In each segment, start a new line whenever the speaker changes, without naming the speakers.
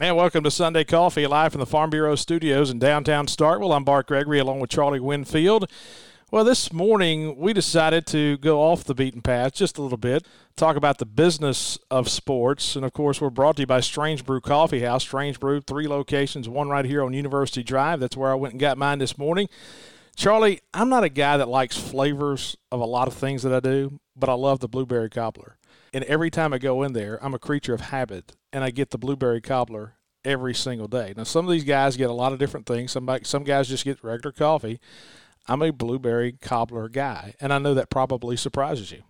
And welcome to Sunday Coffee, live from the Farm Bureau studios in downtown Starkville. I'm Bart Gregory along with Charlie Winfield. Well, this morning we decided to go off the beaten path just a little bit, talk about the business of sports. And of course, we're brought to you by Strange Brew Coffee House. Strange Brew, three locations, one right here on University Drive. That's where I went and got mine this morning. Charlie, I'm not a guy that likes flavors of a lot of things that I do, but I love the blueberry cobbler. And every time I go in there, I'm a creature of habit, and I get the blueberry cobbler every single day. Now, some of these guys get a lot of different things. Some some guys just get regular coffee. I'm a blueberry cobbler guy, and I know that probably surprises you.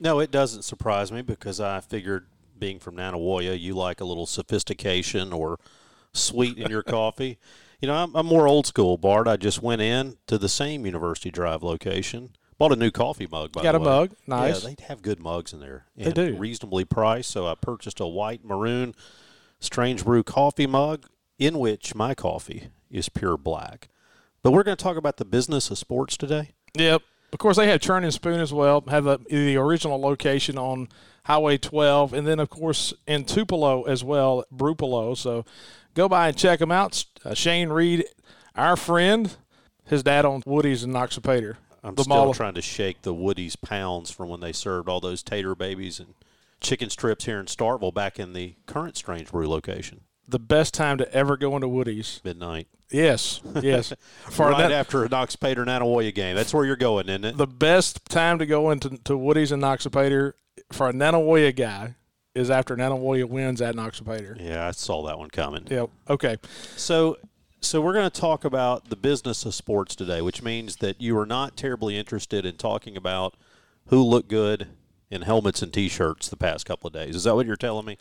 No, it doesn't surprise me because I figured, being from Nanih Waiya, you like a little sophistication or sweet in your coffee. You know, I'm, I'm more old school, Bart. I just went in to the same University Drive location Bought a new coffee mug. By
Got
the
a mug, nice.
Yeah, they have good mugs in there.
They do.
reasonably priced. So I purchased a white maroon Strange Brew coffee mug, in which my coffee is pure black. But we're going to talk about the business of sports today.
Yep. Of course, they have Churn and Spoon as well. Have the, the original location on Highway 12, and then of course in Tupelo as well, Brupelo. So go by and check them out. Uh, Shane Reed, our friend, his dad owns Woody's in Noxapater.
I'm
The
still trying to shake the Woody's pounds from when they served all those tater babies and chicken strips here in Starkville back in the current Strange Brew location,
The best time to ever go into Woody's.
midnight.
Yes, yes. For
right
that,
after a Knox Pater Nanih Waiya game. That's where you're going, isn't it?
the best time to go into to Woody's in Noxapater for a Nanih Waiya guy is after Nanih Waiya wins at Noxapater.
yeah, I saw that one coming.
Yep. Okay.
So, so we're going to talk about the business of sports today, which means that you are not terribly interested in talking about who looked good in helmets and T-shirts the past couple of days. Is that what you're telling me?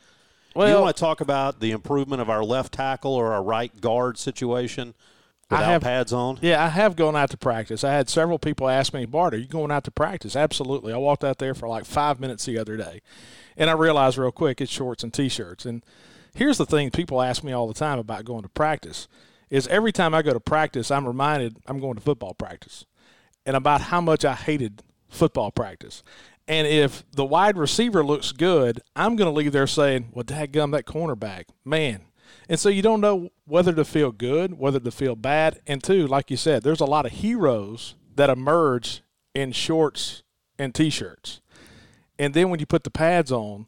you
Well-
want to talk about the improvement of our left tackle or our right guard situation
I have-
pads on?
Yeah, I have gone out to practice. I had several people ask me, Bart, are you going out to practice? Absolutely. I walked out there for like five minutes the other day. And I realized real quick it's shorts and t shirts. And here's the thing people ask me all the time about going to practice is every time I go to practice, I'm reminded I'm going to football practice and about how much I hated football practice. And if the wide receiver looks good, I'm going to leave there saying, well, dadgum, that cornerback, man. And so you don't know whether to feel good, whether to feel bad. And two, like you said, there's a lot of heroes that emerge in shorts and t-shirts. And then when you put the pads on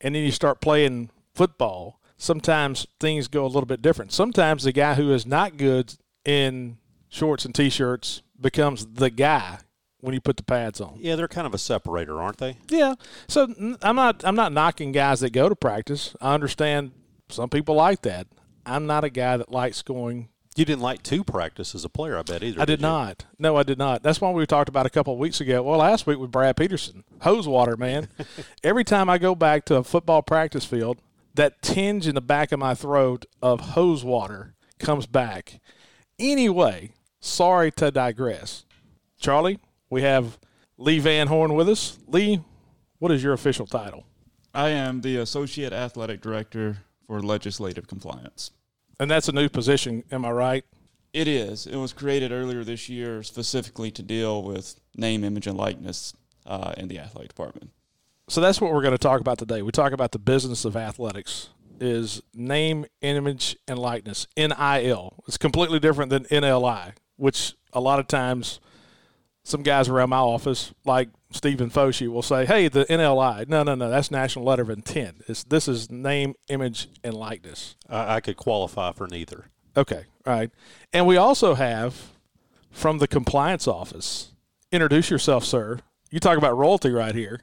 and then you start playing football, sometimes things go a little bit different. Sometimes the guy who is not good in shorts and t-shirts becomes the guy when you put the pads on.
Yeah, they're kind of a separator, aren't they?
Yeah. So I'm not I'm not knocking guys that go to practice. I understand some people like that. I'm not a guy that likes going
You didn't like to practice as a player, I bet either.
I did
you?
not. No, I did not. That's why we talked about a couple of weeks ago. Well, last week with Brad Peterson, hose water, man. Every time I go back to a football practice field, that tinge in the back of my throat of hose water comes back. Anyway, sorry to digress. Charlie, we have Lee Van Horn with us. Lee, what is your official title?
I am the Associate Athletic Director for Legislative Compliance.
And that's a new position, am I right?
It is. It was created earlier this year specifically to deal with name, image, and likeness uh, in the athletic department.
So that's what we're going to talk about today. We talk about the business of athletics is name, image, and likeness. NIL. It's completely different than NLI, which a lot of times some guys around my office, like Stephen Foshi, will say, "Hey, the NLI." No, no, no. That's National Letter of Intent. It's, this is name, image, and likeness.
I, I could qualify for neither.
Okay, all right. And we also have from the compliance office. Introduce yourself, sir. You talk about royalty right here.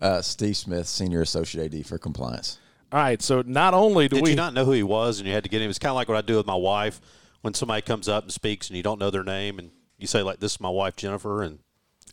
Uh, Steve Smith, Senior Associate AD for Compliance.
All right. So not only do
Did
we
you not know who he was and you had to get him? It's kind of like what I do with my wife when somebody comes up and speaks and you don't know their name and you say like, "This is my wife Jennifer," and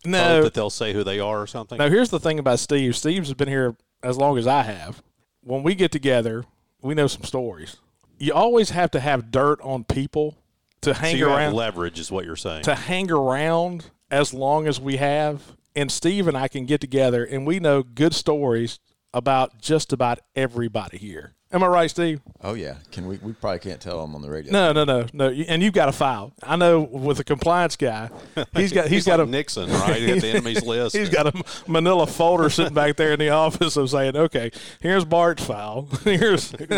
no
hope that they'll say who they are or something.
Now, here's the thing about Steve. Steve's been here as long as I have. When we get together, we know some stories. You always have to have dirt on people to
so
hang
you have
around
leverage, is what you're saying.
to hang around as long as we have. And Steve and I can get together and we know good stories about just about everybody here. Am I right, Steve?
Oh yeah. Can we? We probably can't tell them on the radio.
No, no, no, no. And you've got a file. I know with the compliance guy, he's got he's got
like
a
Nixon, right? At the enemy's list.
He's got a manila folder sitting back there in the office of saying, "Okay, here's Bart's file. Here's
what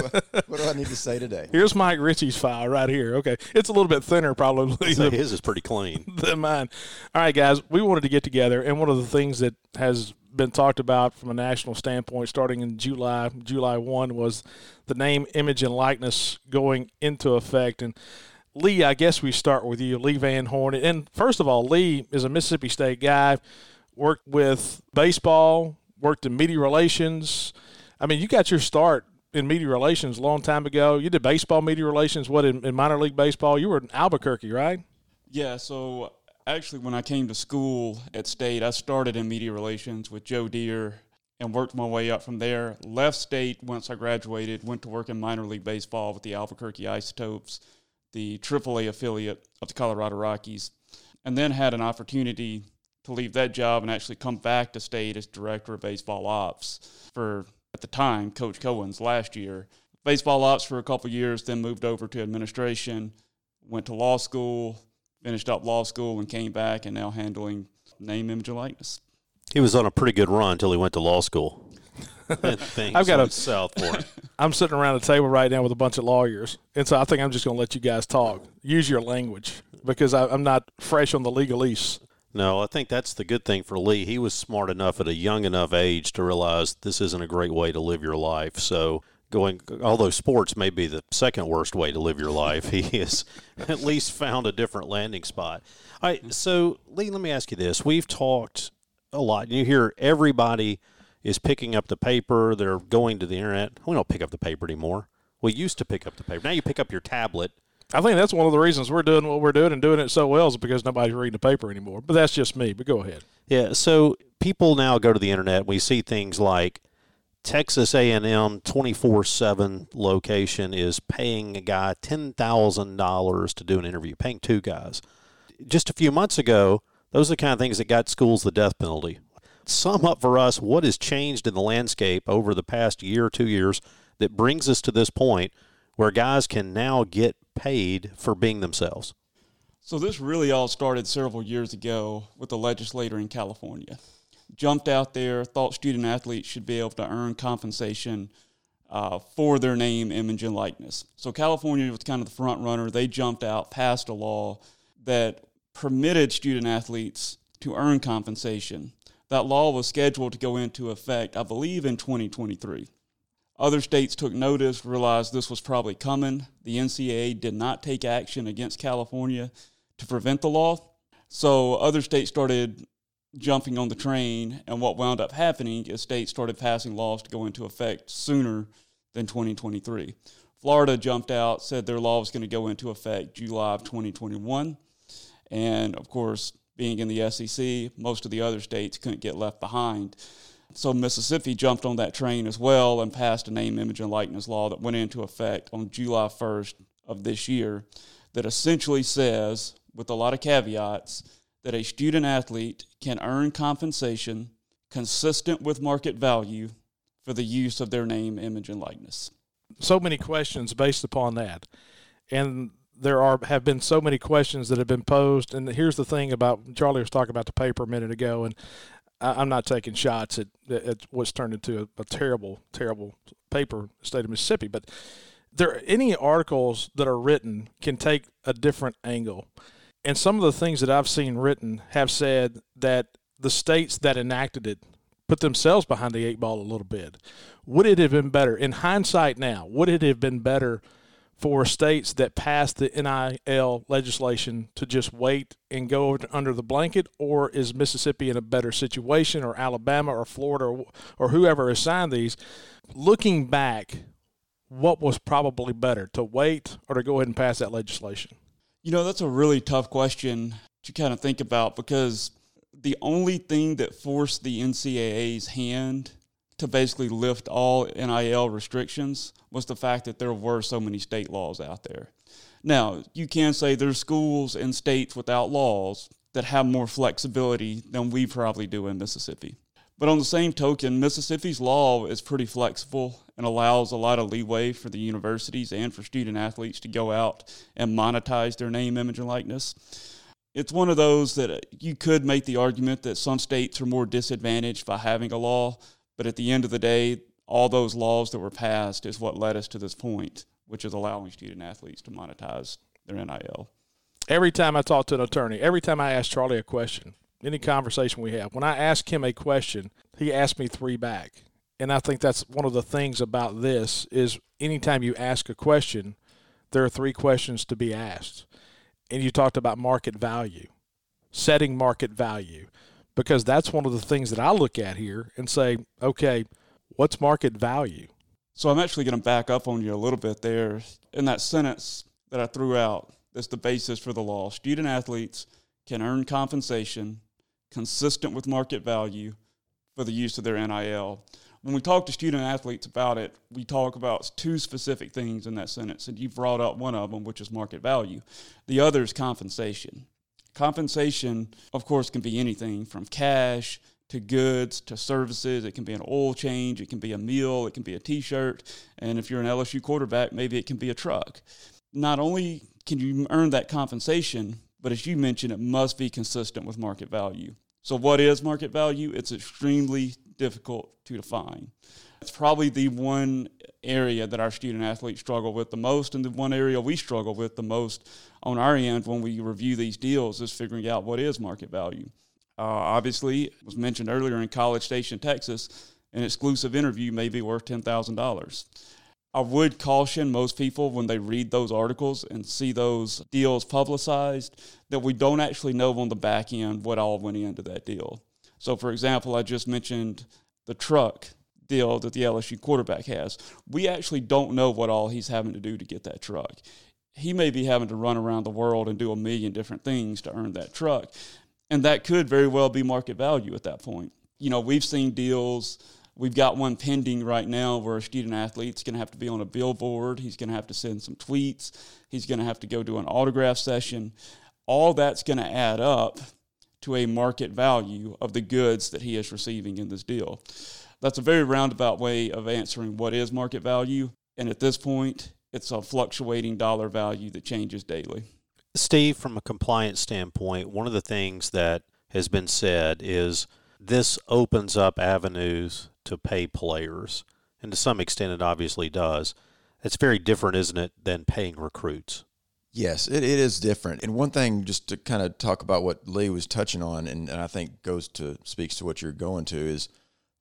do I need to say today?
here's Mike Ritchie's file right here. Okay, it's a little bit thinner probably
So
than,
his is pretty clean.
than mine. All right, guys, we wanted to get together, and one of the things that has been talked about from a national standpoint, starting in July, July one, was the name, image, and likeness going into effect. And Lee, I guess we start with you, Lee Van Horn. And first of all, Lee is a Mississippi State guy, worked with baseball, worked in media relations. I mean, you got your start in media relations a long time ago. You did baseball media relations, what, in, in minor league baseball? You were in Albuquerque, right?
Yeah, so actually, when I came to school at State, I started in media relations with Joe Dier and worked my way up from there. Left State once I graduated, went to work in minor league baseball with the Albuquerque Isotopes, the AAA affiliate of the Colorado Rockies, and then had an opportunity to leave that job and actually come back to State as director of baseball ops for, at the time, Coach Cohen's last year. Baseball ops for a couple years, then moved over to administration, went to law school, finished up law school and came back and now handling name, image, and likeness.
He was on a pretty good run until he went to law school.
I've got a-
went south for him.
I'm sitting around the table right now with a bunch of lawyers, and so I think I'm just going to let you guys talk. Use your language because I, I'm not fresh on the legalese.
No, I think that's the good thing for Lee. He was smart enough at a young enough age to realize this isn't a great way to live your life. So going, although sports may be the second worst way to live your life, he has at least found a different landing spot. All right, so Lee, let me ask you this: We've talked a lot. You hear everybody is picking up the paper. They're going to the internet. We don't pick up the paper anymore. We used to pick up the paper. Now you pick up your tablet.
I think that's one of the reasons we're doing what we're doing and doing it so well is because nobody's reading the paper anymore. But that's just me. But go ahead.
Yeah, so people now go to the internet. We see things like Texas A&M 24/7 location is paying a guy $10,000 to do an interview, paying two guys. Just a few months ago, those are the kind of things that got schools the death penalty. Sum up for us what has changed in the landscape over the past year or two years that brings us to this point where guys can now get paid for being themselves.
So this really all started several years ago with a legislator in California. Jumped out there, thought student athletes should be able to earn compensation uh, for their name, image, and likeness. So California was kind of the front runner. They jumped out, passed a law that permitted student athletes to earn compensation. That law was scheduled to go into effect, I believe, in 2023. Other states took notice, realized this was probably coming. The NCAA did not take action against California to prevent the law. So other states started jumping on the train, and what wound up happening is states started passing laws to go into effect sooner than 2023. Florida jumped out, said their law was going to go into effect July of 2021. And of course, being in the SEC, most of the other states couldn't get left behind. So Mississippi jumped on that train as well and passed a name, image, and likeness law that went into effect on July 1st of this year that essentially says, with a lot of caveats, that a student athlete can earn compensation consistent with market value for the use of their name, image, and likeness.
So many questions based upon that, and there are have been so many questions that have been posed. And here's the thing about Charlie was talking about the paper a minute ago, and I, I'm not taking shots at, at what's turned into a, a terrible, terrible paper, state of Mississippi, but there any articles that are written can take a different angle. And some of the things that I've seen written have said that the states that enacted it put themselves behind the eight ball a little bit. Would it have been better, in hindsight now, would it have been better for states that passed the NIL legislation to just wait and go under the blanket, or is Mississippi in a better situation, or Alabama, or Florida, or, or whoever assigned these? Looking back, what was probably better, to wait or to go ahead and pass that legislation?
You know, that's a really tough question to kind of think about because the only thing that forced the NCAA's hand to basically lift all NIL restrictions was the fact that there were so many state laws out there. Now, you can say there's schools and states without laws that have more flexibility than we probably do in Mississippi. But on the same token, Mississippi's law is pretty flexible and allows a lot of leeway for the universities and for student athletes to go out and monetize their name, image, and likeness. It's one of those that uh, you could make the argument that some states are more disadvantaged by having a law, but at the end of the day, all those laws that were passed is what led us to this point, which is allowing student athletes to monetize their NIL.
Every time I talk to an attorney, every time I ask Charlie a question, any conversation we have, when I ask him a question, he asks me three back. And I think that's one of the things about this is anytime you ask a question, there are three questions to be asked. And you talked about market value, setting market value, because that's one of the things that I look at here and say, okay, what's market value?
So I'm actually going to back up on you a little bit there. In that sentence that I threw out, that's the basis for the law. Student athletes can earn compensation consistent with market value for the use of their NIL. When we talk to student athletes about it, we talk about two specific things in that sentence, and you brought up one of them, which is market value. The other is compensation. Compensation, of course, can be anything from cash to goods to services. It can be an oil change, it can be a meal, it can be a t shirt, and if you're an LSU quarterback, maybe it can be a truck. Not only can you earn that compensation, but as you mentioned, it must be consistent with market value. So, what is market value? It's extremely difficult to define. It's probably the one area that our student athletes struggle with the most, and the one area we struggle with the most on our end when we review these deals is figuring out what is market value. Uh, obviously, it was mentioned earlier in College Station, Texas, an exclusive interview may be worth $10,000. I would caution most people when they read those articles and see those deals publicized that we don't actually know on the back end what all went into that deal. So, for example, I just mentioned the truck deal that the LSU quarterback has. We actually don't know what all he's having to do to get that truck. He may be having to run around the world and do a million different things to earn that truck. And that could very well be market value at that point. You know, we've seen deals We've got one pending right now where a student athlete's going to have to be on a billboard. He's going to have to send some tweets. He's going to have to go do an autograph session. All that's going to add up to a market value of the goods that he is receiving in this deal. That's a very roundabout way of answering what is market value. And at this point, it's a fluctuating dollar value that changes daily.
Steve, from a compliance standpoint, one of the things that has been said is this opens up avenues to pay players, and to some extent it obviously does. It's very different, isn't it, than paying recruits?
Yes, it, it is different. And one thing, just to kind of talk about what Lee was touching on, and, and I think goes to speaks to what you're going to, is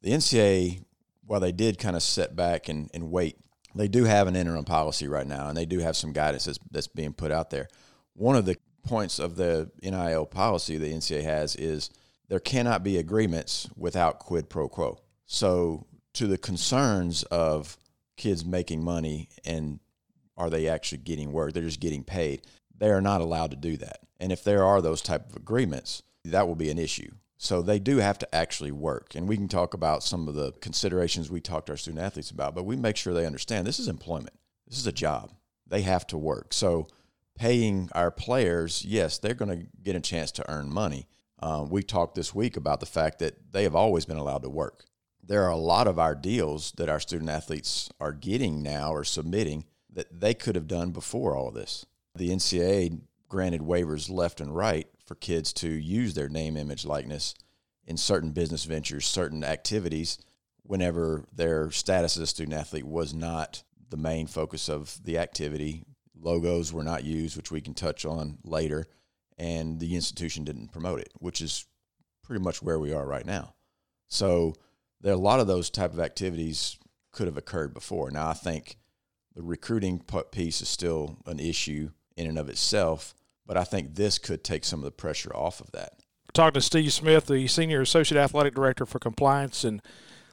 the NCAA, while they did kind of set back and, and wait, they do have an interim policy right now, and they do have some guidance that's, that's being put out there. One of the points of the NIL policy the NCAA has is there cannot be agreements without quid pro quo. So, to the concerns of kids making money and are they actually getting work? They're just getting paid. They are not allowed to do that. And if there are those type of agreements, that will be an issue. So they do have to actually work. And we can talk about some of the considerations we talk to our student athletes about, but we make sure they understand this is employment. This is a job. They have to work. So paying our players, yes, they're going to get a chance to earn money. Um, we talked this week about the fact that they have always been allowed to work there are a lot of our deals that our student athletes are getting now or submitting that they could have done before all of this. The NCAA granted waivers left and right for kids to use their name, image, likeness in certain business ventures, certain activities, whenever their status as a student athlete was not the main focus of the activity. Logos were not used, which we can touch on later, and the institution didn't promote it, which is pretty much where we are right now. So, there a lot of those type of activities could have occurred before. Now I think the recruiting piece is still an issue in and of itself, but I think this could take some of the pressure off of that.
Talking to Steve Smith, the senior associate athletic director for compliance, and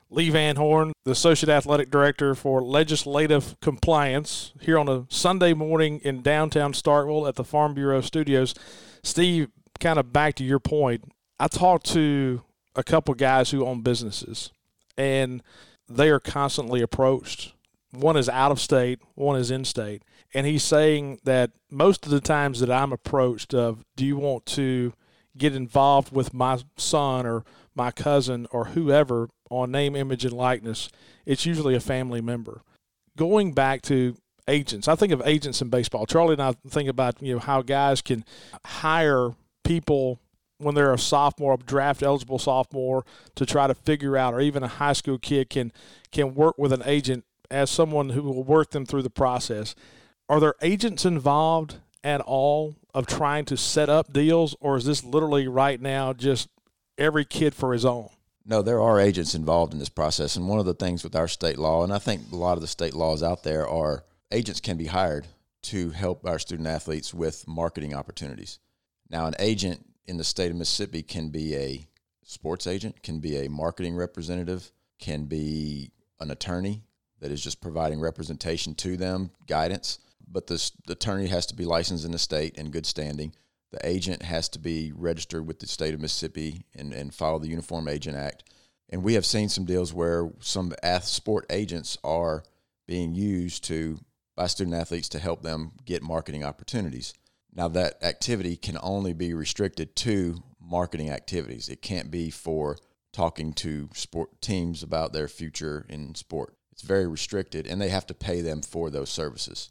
Lee Van Horn, the associate athletic director for legislative compliance, here on a Sunday morning in downtown Starkville at the Farm Bureau Studios. Steve, kind of back to your point, I talked to a couple guys who own businesses and they are constantly approached. One is out of state, one is in state. And he's saying that most of the times that I'm approached of, do you want to get involved with my son or my cousin, or whoever on name, image, and likeness, it's usually a family member. Going back to agents, I think of agents in baseball. Charlie and I think about you know how guys can hire people when they're a sophomore, a draft eligible sophomore, to try to figure out, or even a high school kid can can work with an agent as someone who will work them through the process. Are there agents involved at all of trying to set up deals, or is this literally right now just every kid for his own?
No, there are agents involved in this process. And one of the things with our state law, and I think a lot of the state laws out there are agents can be hired to help our student athletes with marketing opportunities. Now, an agent in the state of Mississippi can be a sports agent, can be a marketing representative, can be an attorney that is just providing representation to them, guidance. But the, the attorney has to be licensed in the state and good standing. The agent has to be registered with the state of Mississippi and, and follow the Uniform Agent Act. And we have seen some deals where some sport agents are being used to by student athletes to help them get marketing opportunities. Now that activity can only be restricted to marketing activities. It can't be for talking to sport teams about their future in sport. It's very restricted and they have to pay them for those services.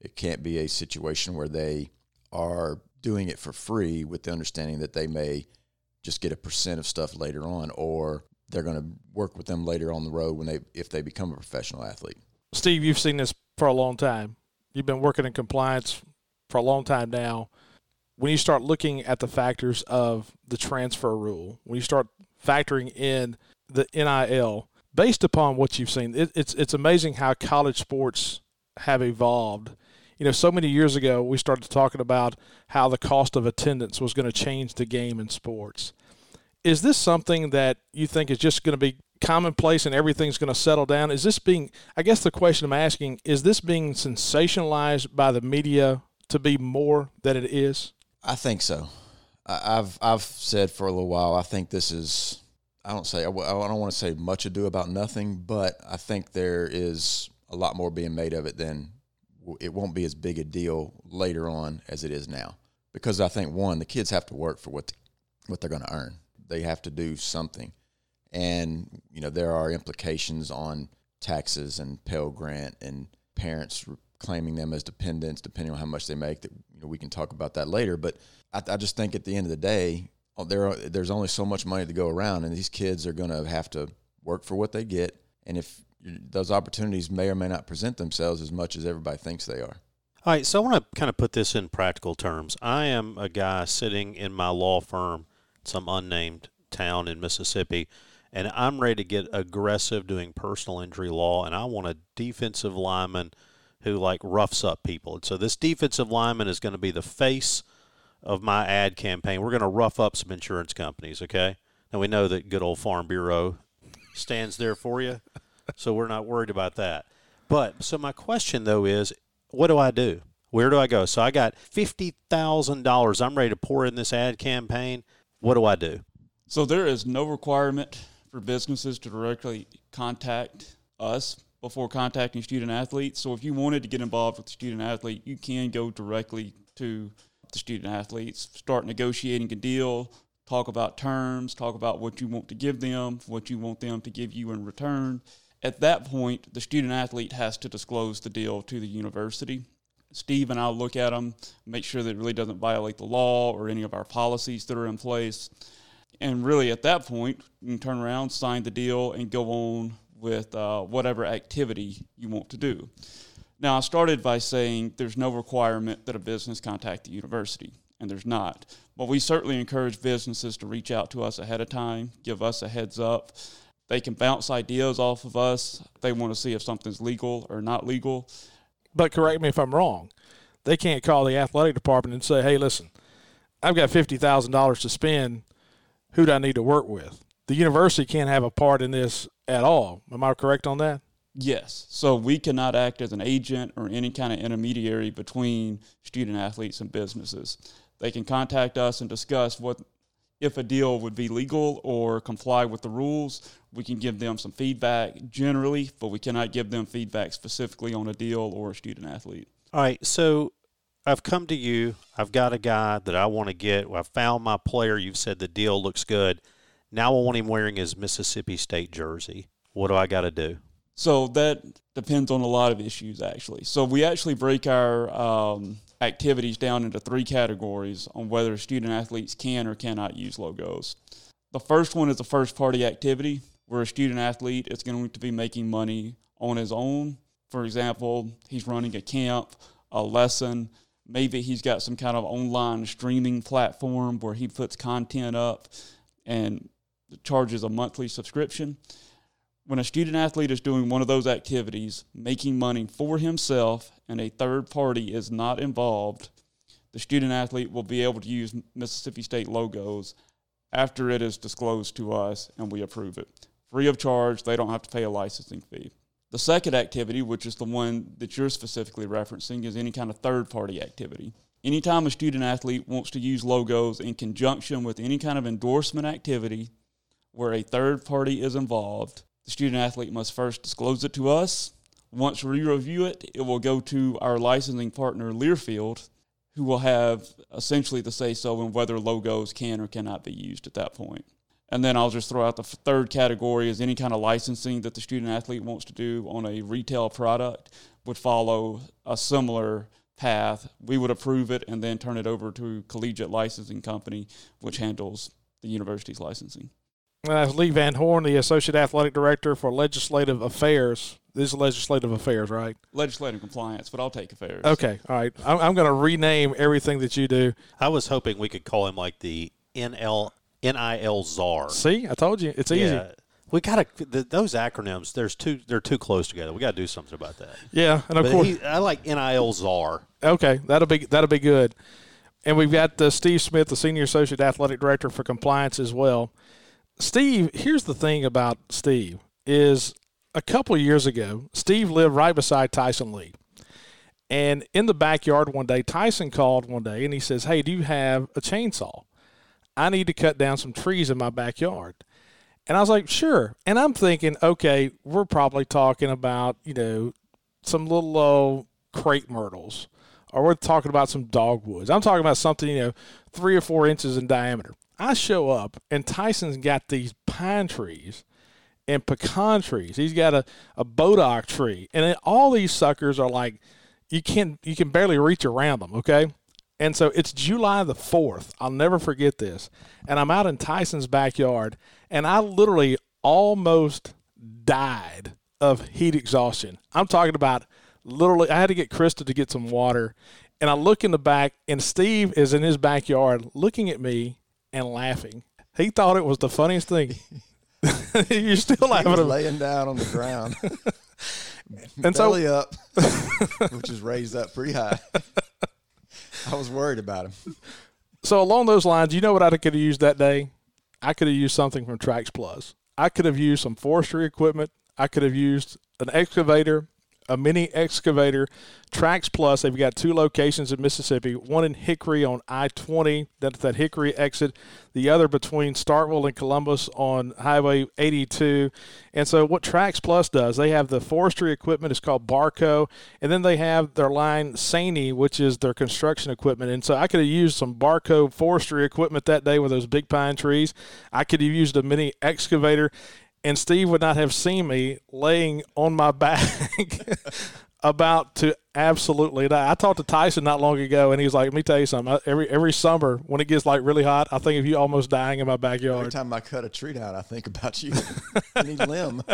It can't be a situation where they are doing it for free with the understanding that they may just get a percent of stuff later on or they're going to work with them later on the road when they if they become a professional athlete.
Steve, you've seen this for a long time. You've been working in compliance for a long time now. When you start looking at the factors of the transfer rule, when you start factoring in the NIL, based upon what you've seen, it, it's it's amazing how college sports have evolved. You know, so many years ago, we started talking about how the cost of attendance was going to change the game in sports. Is this something that you think is just going to be commonplace and everything's going to settle down? Is this being, I guess the question I'm asking, is this being sensationalized by the media to be more than it is?
I think so. I've I've said for a little while. I think this is. I don't say I don't want to say much ado about nothing, but I think there is a lot more being made of it than it won't be as big a deal later on as it is now. Because I think one, the kids have to work for what what they're going to earn. They have to do something, and you know there are implications on taxes and Pell Grant and parents claiming them as dependents, depending on how much they make. That you know we can talk about that later. But I, I just think at the end of the day, uh, there are, there's only so much money to go around, and these kids are going to have to work for what they get. And if those opportunities may or may not present themselves as much as everybody thinks they are.
All right, so I want to kind of put this in practical terms. I am a guy sitting in my law firm, some unnamed town in Mississippi, and I'm ready to get aggressive doing personal injury law, and I want a defensive lineman – who like roughs up people. And so this defensive lineman is going to be the face of my ad campaign. We're going to rough up some insurance companies, okay? And we know that good old Farm Bureau stands there for you, so we're not worried about that. But so my question though is, what do I do? Where do I go? So I got fifty thousand dollars. I'm ready to pour in this ad campaign. What do I do?
So there is no requirement for businesses to directly contact us before contacting student athletes. So if you wanted to get involved with the student athlete, you can go directly to the student athletes, start negotiating a deal, talk about terms, talk about what you want to give them, what you want them to give you in return. At that point, the student athlete has to disclose the deal to the university. Steve and I'll look at them, make sure that it really doesn't violate the law or any of our policies that are in place. And really, at that point, you can turn around, sign the deal, and go on with uh, whatever activity you want to do. Now, I started by saying there's no requirement that a business contact the university, and there's not. But we certainly encourage businesses to reach out to us ahead of time, give us a heads up. They can bounce ideas off of us. They want to see if something's legal or not legal.
But correct me if I'm wrong. They can't call the athletic department and say, hey, listen, I've got $50,000 to spend. Who do I need to work with? The university can't have a part in this at all. Am I correct on that?
Yes. So we cannot act as an agent or any kind of intermediary between student athletes and businesses. They can contact us and discuss what if a deal would be legal or comply with the rules. We can give them some feedback generally, but we cannot give them feedback specifically on a deal or a student athlete.
All right. So I've come to you. I've got a guy that I want to get. I've found my player. You've said the deal looks good. Now I want him wearing his Mississippi State jersey. What do I got to do?
So that depends on a lot of issues, actually. So we actually break our um, activities down into three categories on whether student athletes can or cannot use logos. The first one is a first party activity where a student athlete is going to be making money on his own. For example, he's running a camp, a lesson, maybe he's got some kind of online streaming platform where he puts content up and charges a monthly subscription. When a student athlete is doing one of those activities, making money for himself, and a third party is not involved, the student athlete will be able to use Mississippi State logos after it is disclosed to us and we approve it. Free of charge, they don't have to pay a licensing fee. The second activity, which is the one that you're specifically referencing, is any kind of third party activity. Anytime a student athlete wants to use logos in conjunction with any kind of endorsement activity where a third party is involved, the student athlete must first disclose it to us. Once we review it, it will go to our licensing partner, Learfield, who will have essentially the say so in whether logos can or cannot be used at that point. And then I'll just throw out the third category is any kind of licensing that the student athlete wants to do on a retail product would follow a similar path. We would approve it and then turn it over to Collegiate Licensing Company, which handles the university's licensing.
Uh, Lee Van Horn, the Associate Athletic Director for Legislative Affairs. This is Legislative Affairs, right?
Legislative compliance, but I'll take affairs.
Okay, all right. I'm, I'm going to rename everything that you do.
I was hoping we could call him like the NL NIL czar.
See, I told you, it's easy.
Yeah. We gotta those acronyms. There's two. They're too close together. We gotta do something about that.
Yeah, and of
But
course,
he, I like NIL czar.
Okay, that'll be that'll be good. And we've got uh, Steve Smith, the senior associate athletic director for compliance as well. Steve, here's the thing about Steve is a couple of years ago, Steve lived right beside Tyson Lee. And in the backyard one day, Tyson called one day and he says, "Hey, do you have a chainsaw? I need to cut down some trees in my backyard." And I was like, "Sure." And I'm thinking, "Okay, we're probably talking about, you know, some little low crepe myrtles or we're talking about some dogwoods. I'm talking about something, you know, three or four inches in diameter. I show up and Tyson's got these pine trees and pecan trees. He's got a, a bodock tree. And all these suckers are like you can you can barely reach around them, okay? And so it's July the 4th. I'll never forget this. And I'm out in Tyson's backyard and I literally almost died of heat exhaustion. I'm talking about literally I had to get Krista to get some water and I look in the back and Steve is in his backyard looking at me and laughing. He thought it was the funniest thing. You're still
He was laying down on the ground,
And so
belly up, which is raised up pretty high. I was worried about him.
So along those lines, you know what I could have used that day? I could have used something from Trax Plus. I could have used some forestry equipment. I could have used an excavator, a mini excavator. Trax Plus, they've got two locations in Mississippi, one in Hickory on I-20, that's that Hickory exit, the other between Starkville and Columbus on Highway 82. And so what Trax Plus does, they have the forestry equipment, it's called Barko, and then they have their line SANY, which is their construction equipment. And so I could have used some Barko forestry equipment that day with those big pine trees. I could have used a mini excavator and Steve would not have seen me laying on my back about to absolutely die. I talked to Tyson not long ago, and he was like, "Let me tell you something. I- Every every summer when it gets like really hot, I think of you almost dying in my backyard.
Every time I cut a tree down, I think about you. Any limb,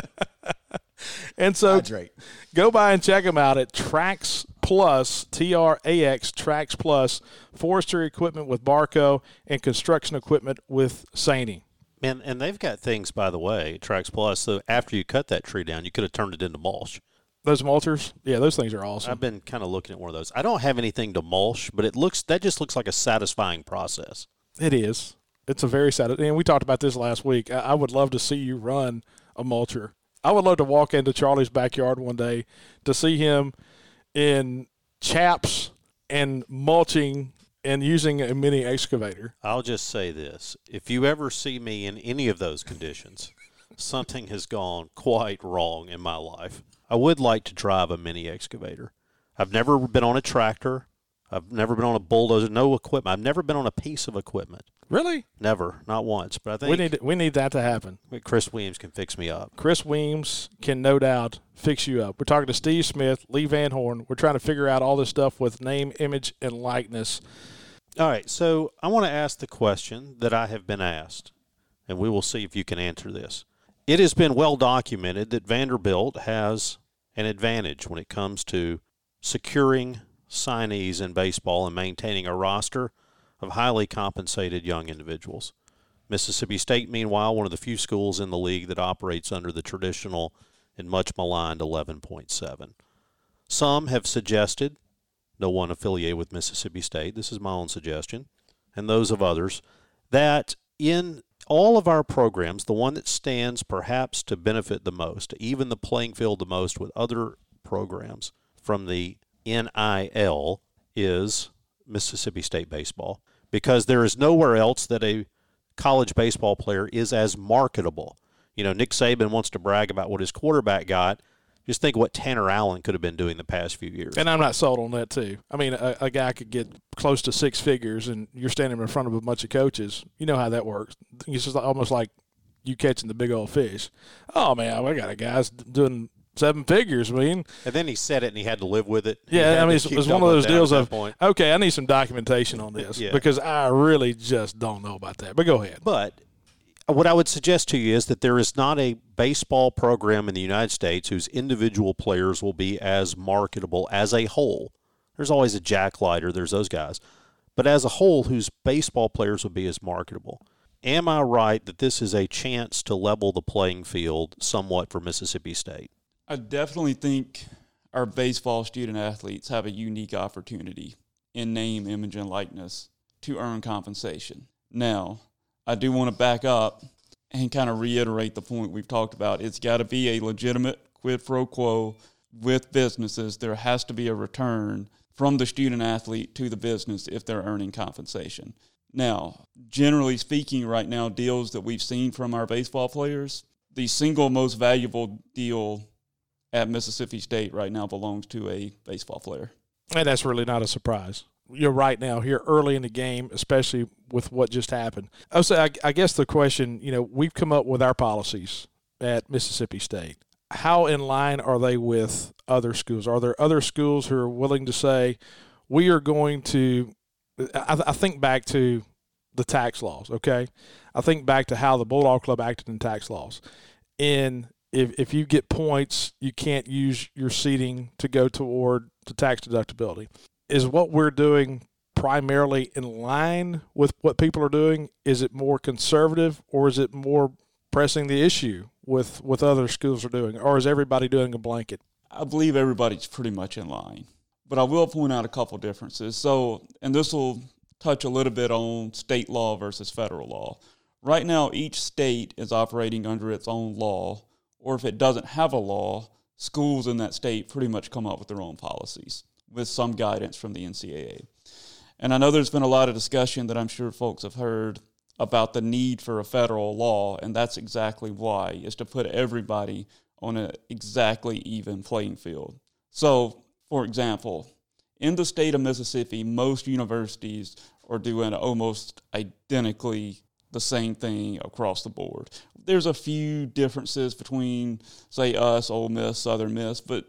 And so
hydrate.
go by and check them out at Trax Plus, T R A X, Trax Plus, forestry equipment with Barko and construction equipment with SANY.
And and they've got things by the way, Trax Plus. So after you cut that tree down, you could have turned it into mulch.
Those mulchers, yeah, those things are awesome.
I've been kind of looking at one of those. I don't have anything to mulch, but it looks that just looks like a satisfying process.
It is. It's a very sad. And we talked about this last week. I, I would love to see you run a mulcher. I would love to walk into Charlie's backyard one day to see him in chaps and mulching and using a mini excavator.
I'll just say this: if you ever see me in any of those conditions, something has gone quite wrong in my life. I would like to drive a mini excavator. I've never been on a tractor. I've never been on a bulldozer. No equipment. I've never been on a piece of equipment.
Really?
Never, not once. But I think
We need we need that to happen.
Chris Williams can fix me up.
Chris Weems can no doubt fix you up. We're talking to Steve Smith, Lee Van Horn. We're trying to figure out all this stuff with name, image, and likeness.
All right, so I want to ask the question that I have been asked, and we will see if you can answer this. It has been well documented that Vanderbilt has an advantage when it comes to securing signees in baseball and maintaining a roster of highly compensated young individuals. Mississippi State, meanwhile, one of the few schools in the league that operates under the traditional and much maligned 11.7. Some have suggested, no one affiliated with Mississippi State, this is my own suggestion, and those of others, that in all of our programs, the one that stands perhaps to benefit the most, even the playing field the most with other programs from the NIL, is Mississippi State baseball because there is nowhere else that a college baseball player is as marketable. You know, Nick Saban wants to brag about what his quarterback got. Just think what Tanner Allen could have been doing the past few years.
And I'm not sold on that too. I mean, a, a guy could get close to six figures, and you're standing in front of a bunch of coaches. You know how that works. It's just almost like you catching the big old fish. Oh man, we got a guy's doing seven figures. I mean,
and then he said it, and he had to live with it.
Yeah, I mean,
it
was one of those deals of
point.
okay, I need some documentation on this
Yeah.
because I really just don't know about that. But go ahead.
But what I would suggest to you is that there is not a baseball program in the United States whose individual players will be as marketable as a whole. There's always a Jack Leiter, there's those guys. But as a whole, whose baseball players will be as marketable. Am I right that this is a chance to level the playing field somewhat for Mississippi State?
I definitely think our baseball student athletes have a unique opportunity in name, image, and likeness to earn compensation. Now, I do want to back up and kind of reiterate the point we've talked about. It's got to be a legitimate quid pro quo with businesses. There has to be a return from the student athlete to the business if they're earning compensation. Now, generally speaking, right now, deals that we've seen from our baseball players, the single most valuable deal at Mississippi State right now belongs to a baseball player.
And that's really not a surprise. You're right now here early in the game, especially with what just happened. I say, I, I guess the question, you know, we've come up with our policies at Mississippi State. How in line are they with other schools? Are there other schools who are willing to say, we are going to? I, I think back to the tax laws. Okay, I think back to how the Bulldog Club acted in tax laws. In if if you get points, you can't use your seating to go toward the tax deductibility. Is what we're doing primarily in line with what people are doing? Is it more conservative or is it more pressing the issue with with other schools are doing, or is everybody doing a blanket?
I believe everybody's pretty much in line. But I will point out a couple differences. So, and this will touch a little bit on state law versus federal law. Right now, each state is operating under its own law, or if it doesn't have a law, schools in that state pretty much come up with their own policies with some guidance from the NCAA. And I know there's been a lot of discussion that I'm sure folks have heard about the need for a federal law, and that's exactly why, is to put everybody on an exactly even playing field. So, for example, in the state of Mississippi, most universities are doing almost identically the same thing across the board. There's a few differences between, say, us, Ole Miss, Southern Miss, but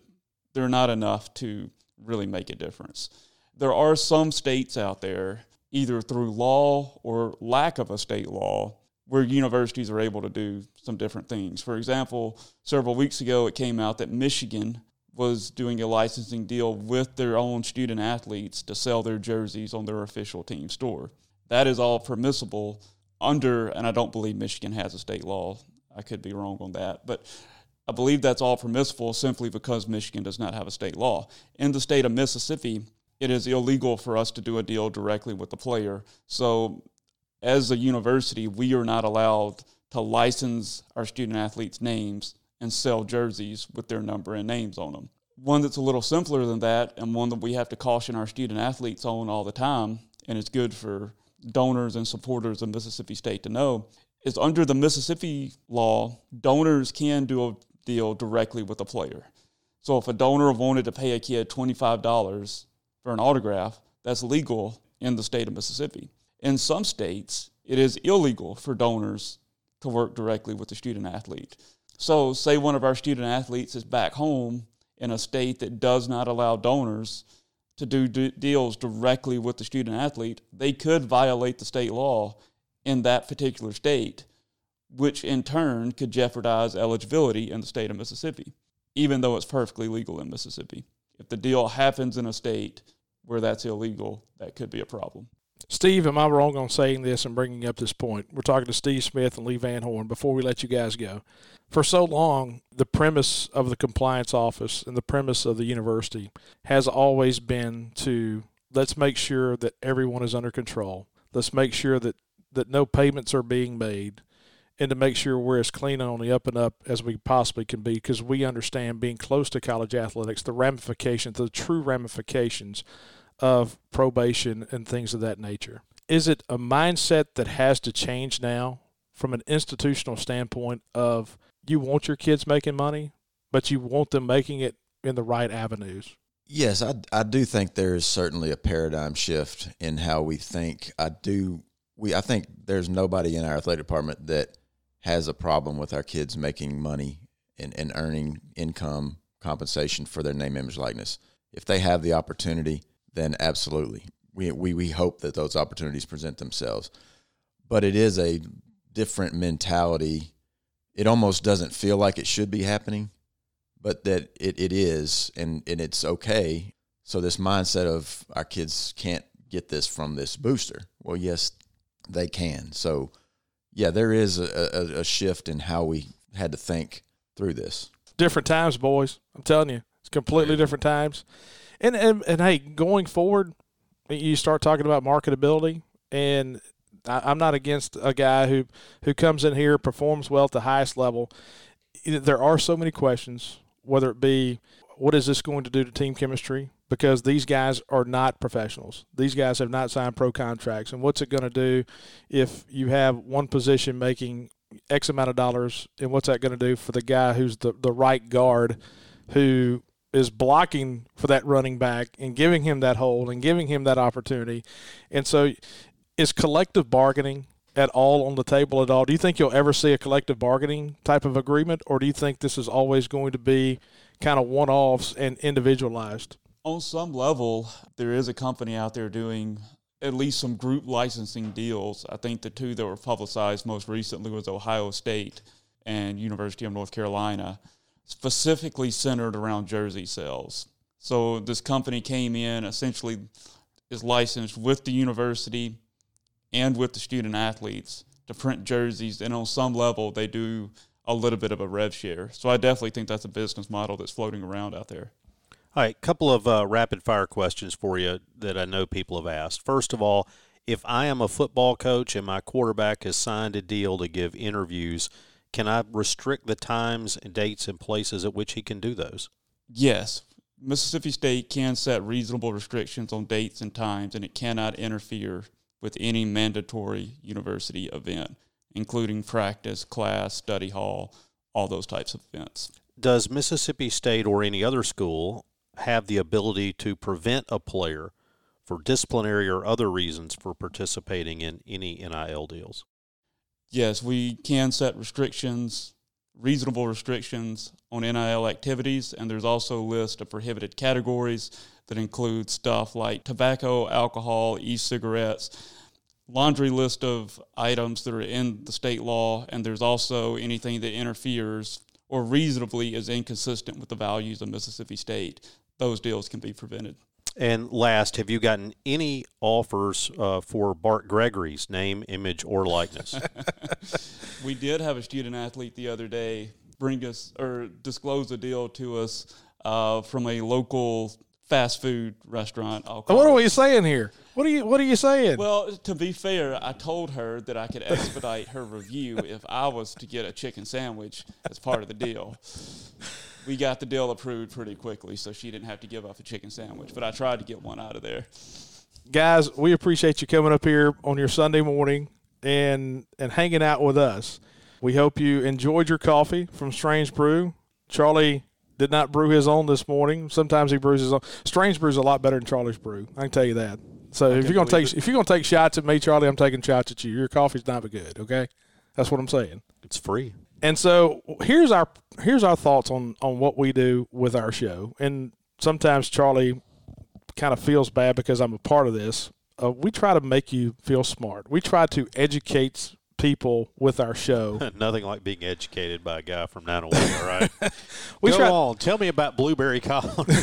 they're not enough to really make a difference. There are some states out there, either through law or lack of a state law, where universities are able to do some different things. For example, several weeks ago, it came out that Michigan was doing a licensing deal with their own student athletes to sell their jerseys on their official team store. That is all permissible under, and I don't believe Michigan has a state law. I could be wrong on that, but I believe that's all permissible simply because Michigan does not have a state law. In the state of Mississippi, it is illegal for us to do a deal directly with the player. So, as a university, we are not allowed to license our student athletes' names and sell jerseys with their number and names on them. One that's a little simpler than that, and one that we have to caution our student athletes on all the time, and it's good for donors and supporters of Mississippi State to know, is under the Mississippi law, donors can do a deal directly with a player. So if a donor wanted to pay a kid $25 for an autograph, that's legal in the state of Mississippi. In some states, it is illegal for donors to work directly with the student athlete. So, say one of our student athletes is back home in a state that does not allow donors to do d- deals directly with the student athlete, they could violate the state law in that particular state, which in turn could jeopardize eligibility in the state of Mississippi, even though it's perfectly legal in Mississippi. If the deal happens in a state where that's illegal, that could be a problem.
Steve, am I wrong on saying this and bringing up this point? We're talking to Steve Smith and Lee Van Horn before we let you guys go. For so long, the premise of the compliance office and the premise of the university has always been to let's make sure that everyone is under control. Let's make sure that, that no payments are being made and to make sure we're as clean on the up and up as we possibly can be because we understand being close to college athletics, the ramifications, the true ramifications of probation and things of that nature. Is it a mindset that has to change now from an institutional standpoint of you want your kids making money, but you want them making it in the right avenues?
Yes, I, I do think there is certainly a paradigm shift in how we think. I do we I think there's nobody in our athletic department that has a problem with our kids making money and, and earning income compensation for their name, image, likeness. If they have the opportunity, then absolutely. We, we, we hope that those opportunities present themselves. But it is a different mentality. It almost doesn't feel like it should be happening, but that it, it is, and, and it's okay. So, this mindset of our kids can't get this from this booster. Well, yes, they can. So, yeah, there is a, a, a shift in how we had to think through this.
Different times, boys. I'm telling you, it's completely different times. And, and and hey, going forward, you start talking about marketability, and I, am not against a guy who who comes in here performs well at the highest level. There are so many questions, whether it be what is this going to do to team chemistry? Because these guys are not professionals. These guys have not signed pro contracts. And what's it going to do if you have one position making X amount of dollars? And what's that going to do for the guy who's the, the right guard who is blocking for that running back and giving him that hold and giving him that opportunity. And so, is collective bargaining at all on the table at all? Do you think you'll ever see a collective bargaining type of agreement, or do you think this is always going to be kind of one offs and individualized?
On some level, there is a company out there doing at least some group licensing deals. I think the two that were publicized most recently was Ohio State and University of North Carolina specifically centered around jersey sales. So this company came in, essentially is licensed with the university and with the student athletes to print jerseys, and on some level they do a little bit of a rev share. So I definitely think that's a business model that's floating around out there.
All right, couple of uh, rapid fire questions for you that I know people have asked. First of all, if I am a football coach and my quarterback has signed a deal to give interviews can I restrict the times and dates and places at which he can do those?
Yes. Mississippi State can set reasonable restrictions on dates and times, and it cannot interfere with any mandatory university event, including practice, class, study hall, all those types of events.
Does Mississippi State or any other school have the ability to prevent a player for disciplinary or other reasons for participating in any NIL deals?
yes, we can set restrictions, reasonable restrictions on NIL activities, and there's also a list of prohibited categories that include stuff like tobacco, alcohol, e-cigarettes, laundry list of items that are in the state law, and there's also anything that interferes or reasonably is inconsistent with the values of Mississippi State. Those deals can be prevented.
And last, have you gotten any offers uh, for Bart Gregory's name, image, or likeness?
we did have a student athlete the other day bring us or disclose a deal to us uh, from a local fast food restaurant.
what are we saying here? What are you What are you saying?
Well, to be fair, I told her that I could expedite her review if I was to get a chicken sandwich as part of the deal we got the deal approved pretty quickly, so she didn't have to give up a chicken sandwich. But I tried to get one out of there.
Guys, we appreciate you coming up here on your Sunday morning and and hanging out with us. We hope you enjoyed your coffee from Strange Brew. Charlie did not brew his own this morning. Sometimes he brews his own. Strange Brew is a lot better than Charlie's Brew. I can tell you that. So if you're gonna
believe
take if you're gonna take shots at me, Charlie, I'm taking shots at you. Your coffee's not good. Okay, that's what I'm saying.
It's free.
And so here's our here's our thoughts on on what we do with our show. And sometimes Charlie kind of feels bad because I'm a part of this. Uh, we try to make you feel smart. We try to educate people with our show.
Nothing like being educated by a guy from Nanih Waiya, right?
We
Go
try-
on. Tell me about blueberry colony.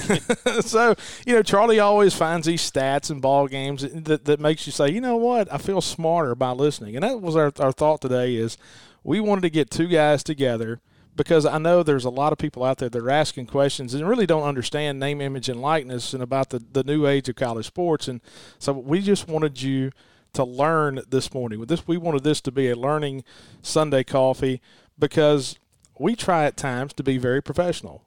so you know Charlie always finds these stats and ball games that, that makes you say, you know what, I feel smarter by listening. And that was our, our thought today is we wanted to get two guys together because I know there's a lot of people out there that are asking questions and really don't understand name, image, and likeness and about the, the new age of college sports. And so we just wanted you to learn this morning. With this, we wanted this to be a learning Sunday coffee because we try at times to be very professional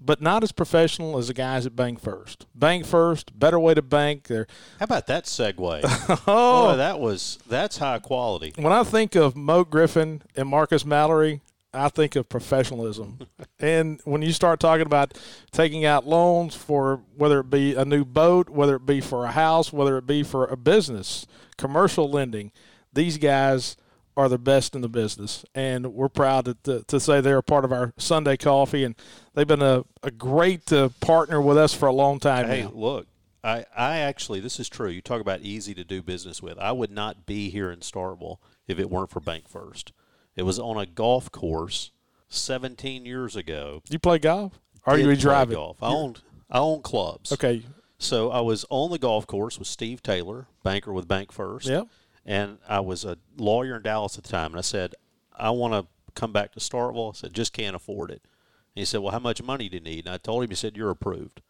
but not as professional as the guys at Bank First. Bank First, better way to bank. They're
How about that segue?
oh,
Boy, that was that's high quality.
when I think of Mo Griffin and Marcus Mallory, I think of professionalism. and when you start talking about taking out loans for whether it be a new boat, whether it be for a house, whether it be for a business, commercial lending, these guys are the best in the business. And we're proud to, to, to say they're a part of our Sunday coffee. And they've been a, a great uh, partner with us for a long time
Hey,
now.
look, I, I actually, this is true. You talk about easy to do business with. I would not be here in Starkville if it weren't for Bank First. It was on a golf course 17 years ago.
You play golf? Or are you a driving?
golf? I owned, I owned clubs.
Okay.
So I was on the golf course with Steve Taylor, banker with Bank First.
Yep.
And I was a lawyer in Dallas at the time. And I said, I want to come back to Starkville. I said, just can't afford it. And he said, Well, how much money do you need? And I told him, he said, You're approved.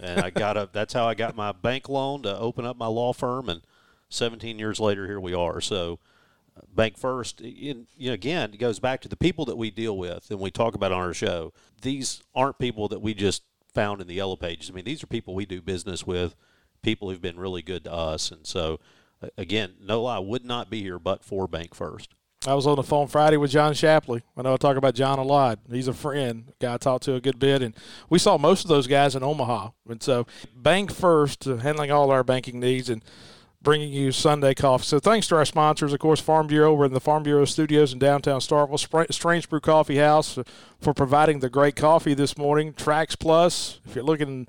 And I got a, that's how I got my bank loan to open up my law firm. And 17 years later, here we are. So, uh, Bank First, in, you know, again, it goes back to the people that we deal with and we talk about on our show. These aren't people that we just found in the yellow pages. I mean, these are people we do business with, people who've been really good to us. And so, again, no lie, would not be here but for Bank First.
I was on the phone Friday with John Shapley. I know I talk about John a lot. He's a friend, guy I talked to a good bit, and we saw most of those guys in Omaha. And so, Bank First, uh, handling all our banking needs and bringing you Sunday coffee. So, thanks to our sponsors, of course, Farm Bureau. We're in the Farm Bureau studios in downtown Starkville. Spr- Strange Brew Coffee House uh, for providing the great coffee this morning. Trax Plus, if you're looking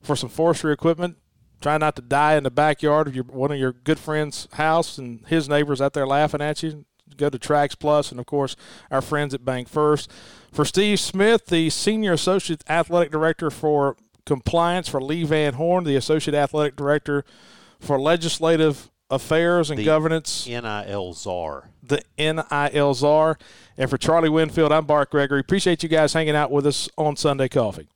for some forestry equipment, try not to die in the backyard of your one of your good friend's house and his neighbors out there laughing at you. Go to Trax Plus, and of course, our friends at Bank First. For Steve Smith, the Senior Associate Athletic Director for Compliance for Lee Van Horn, the Associate Athletic Director for Legislative Affairs and
The
Governance,
NIL czar.
the NIL czar. And for Charlie Winfield, I'm Bart Gregory. Appreciate you guys hanging out with us on Sunday Coffee.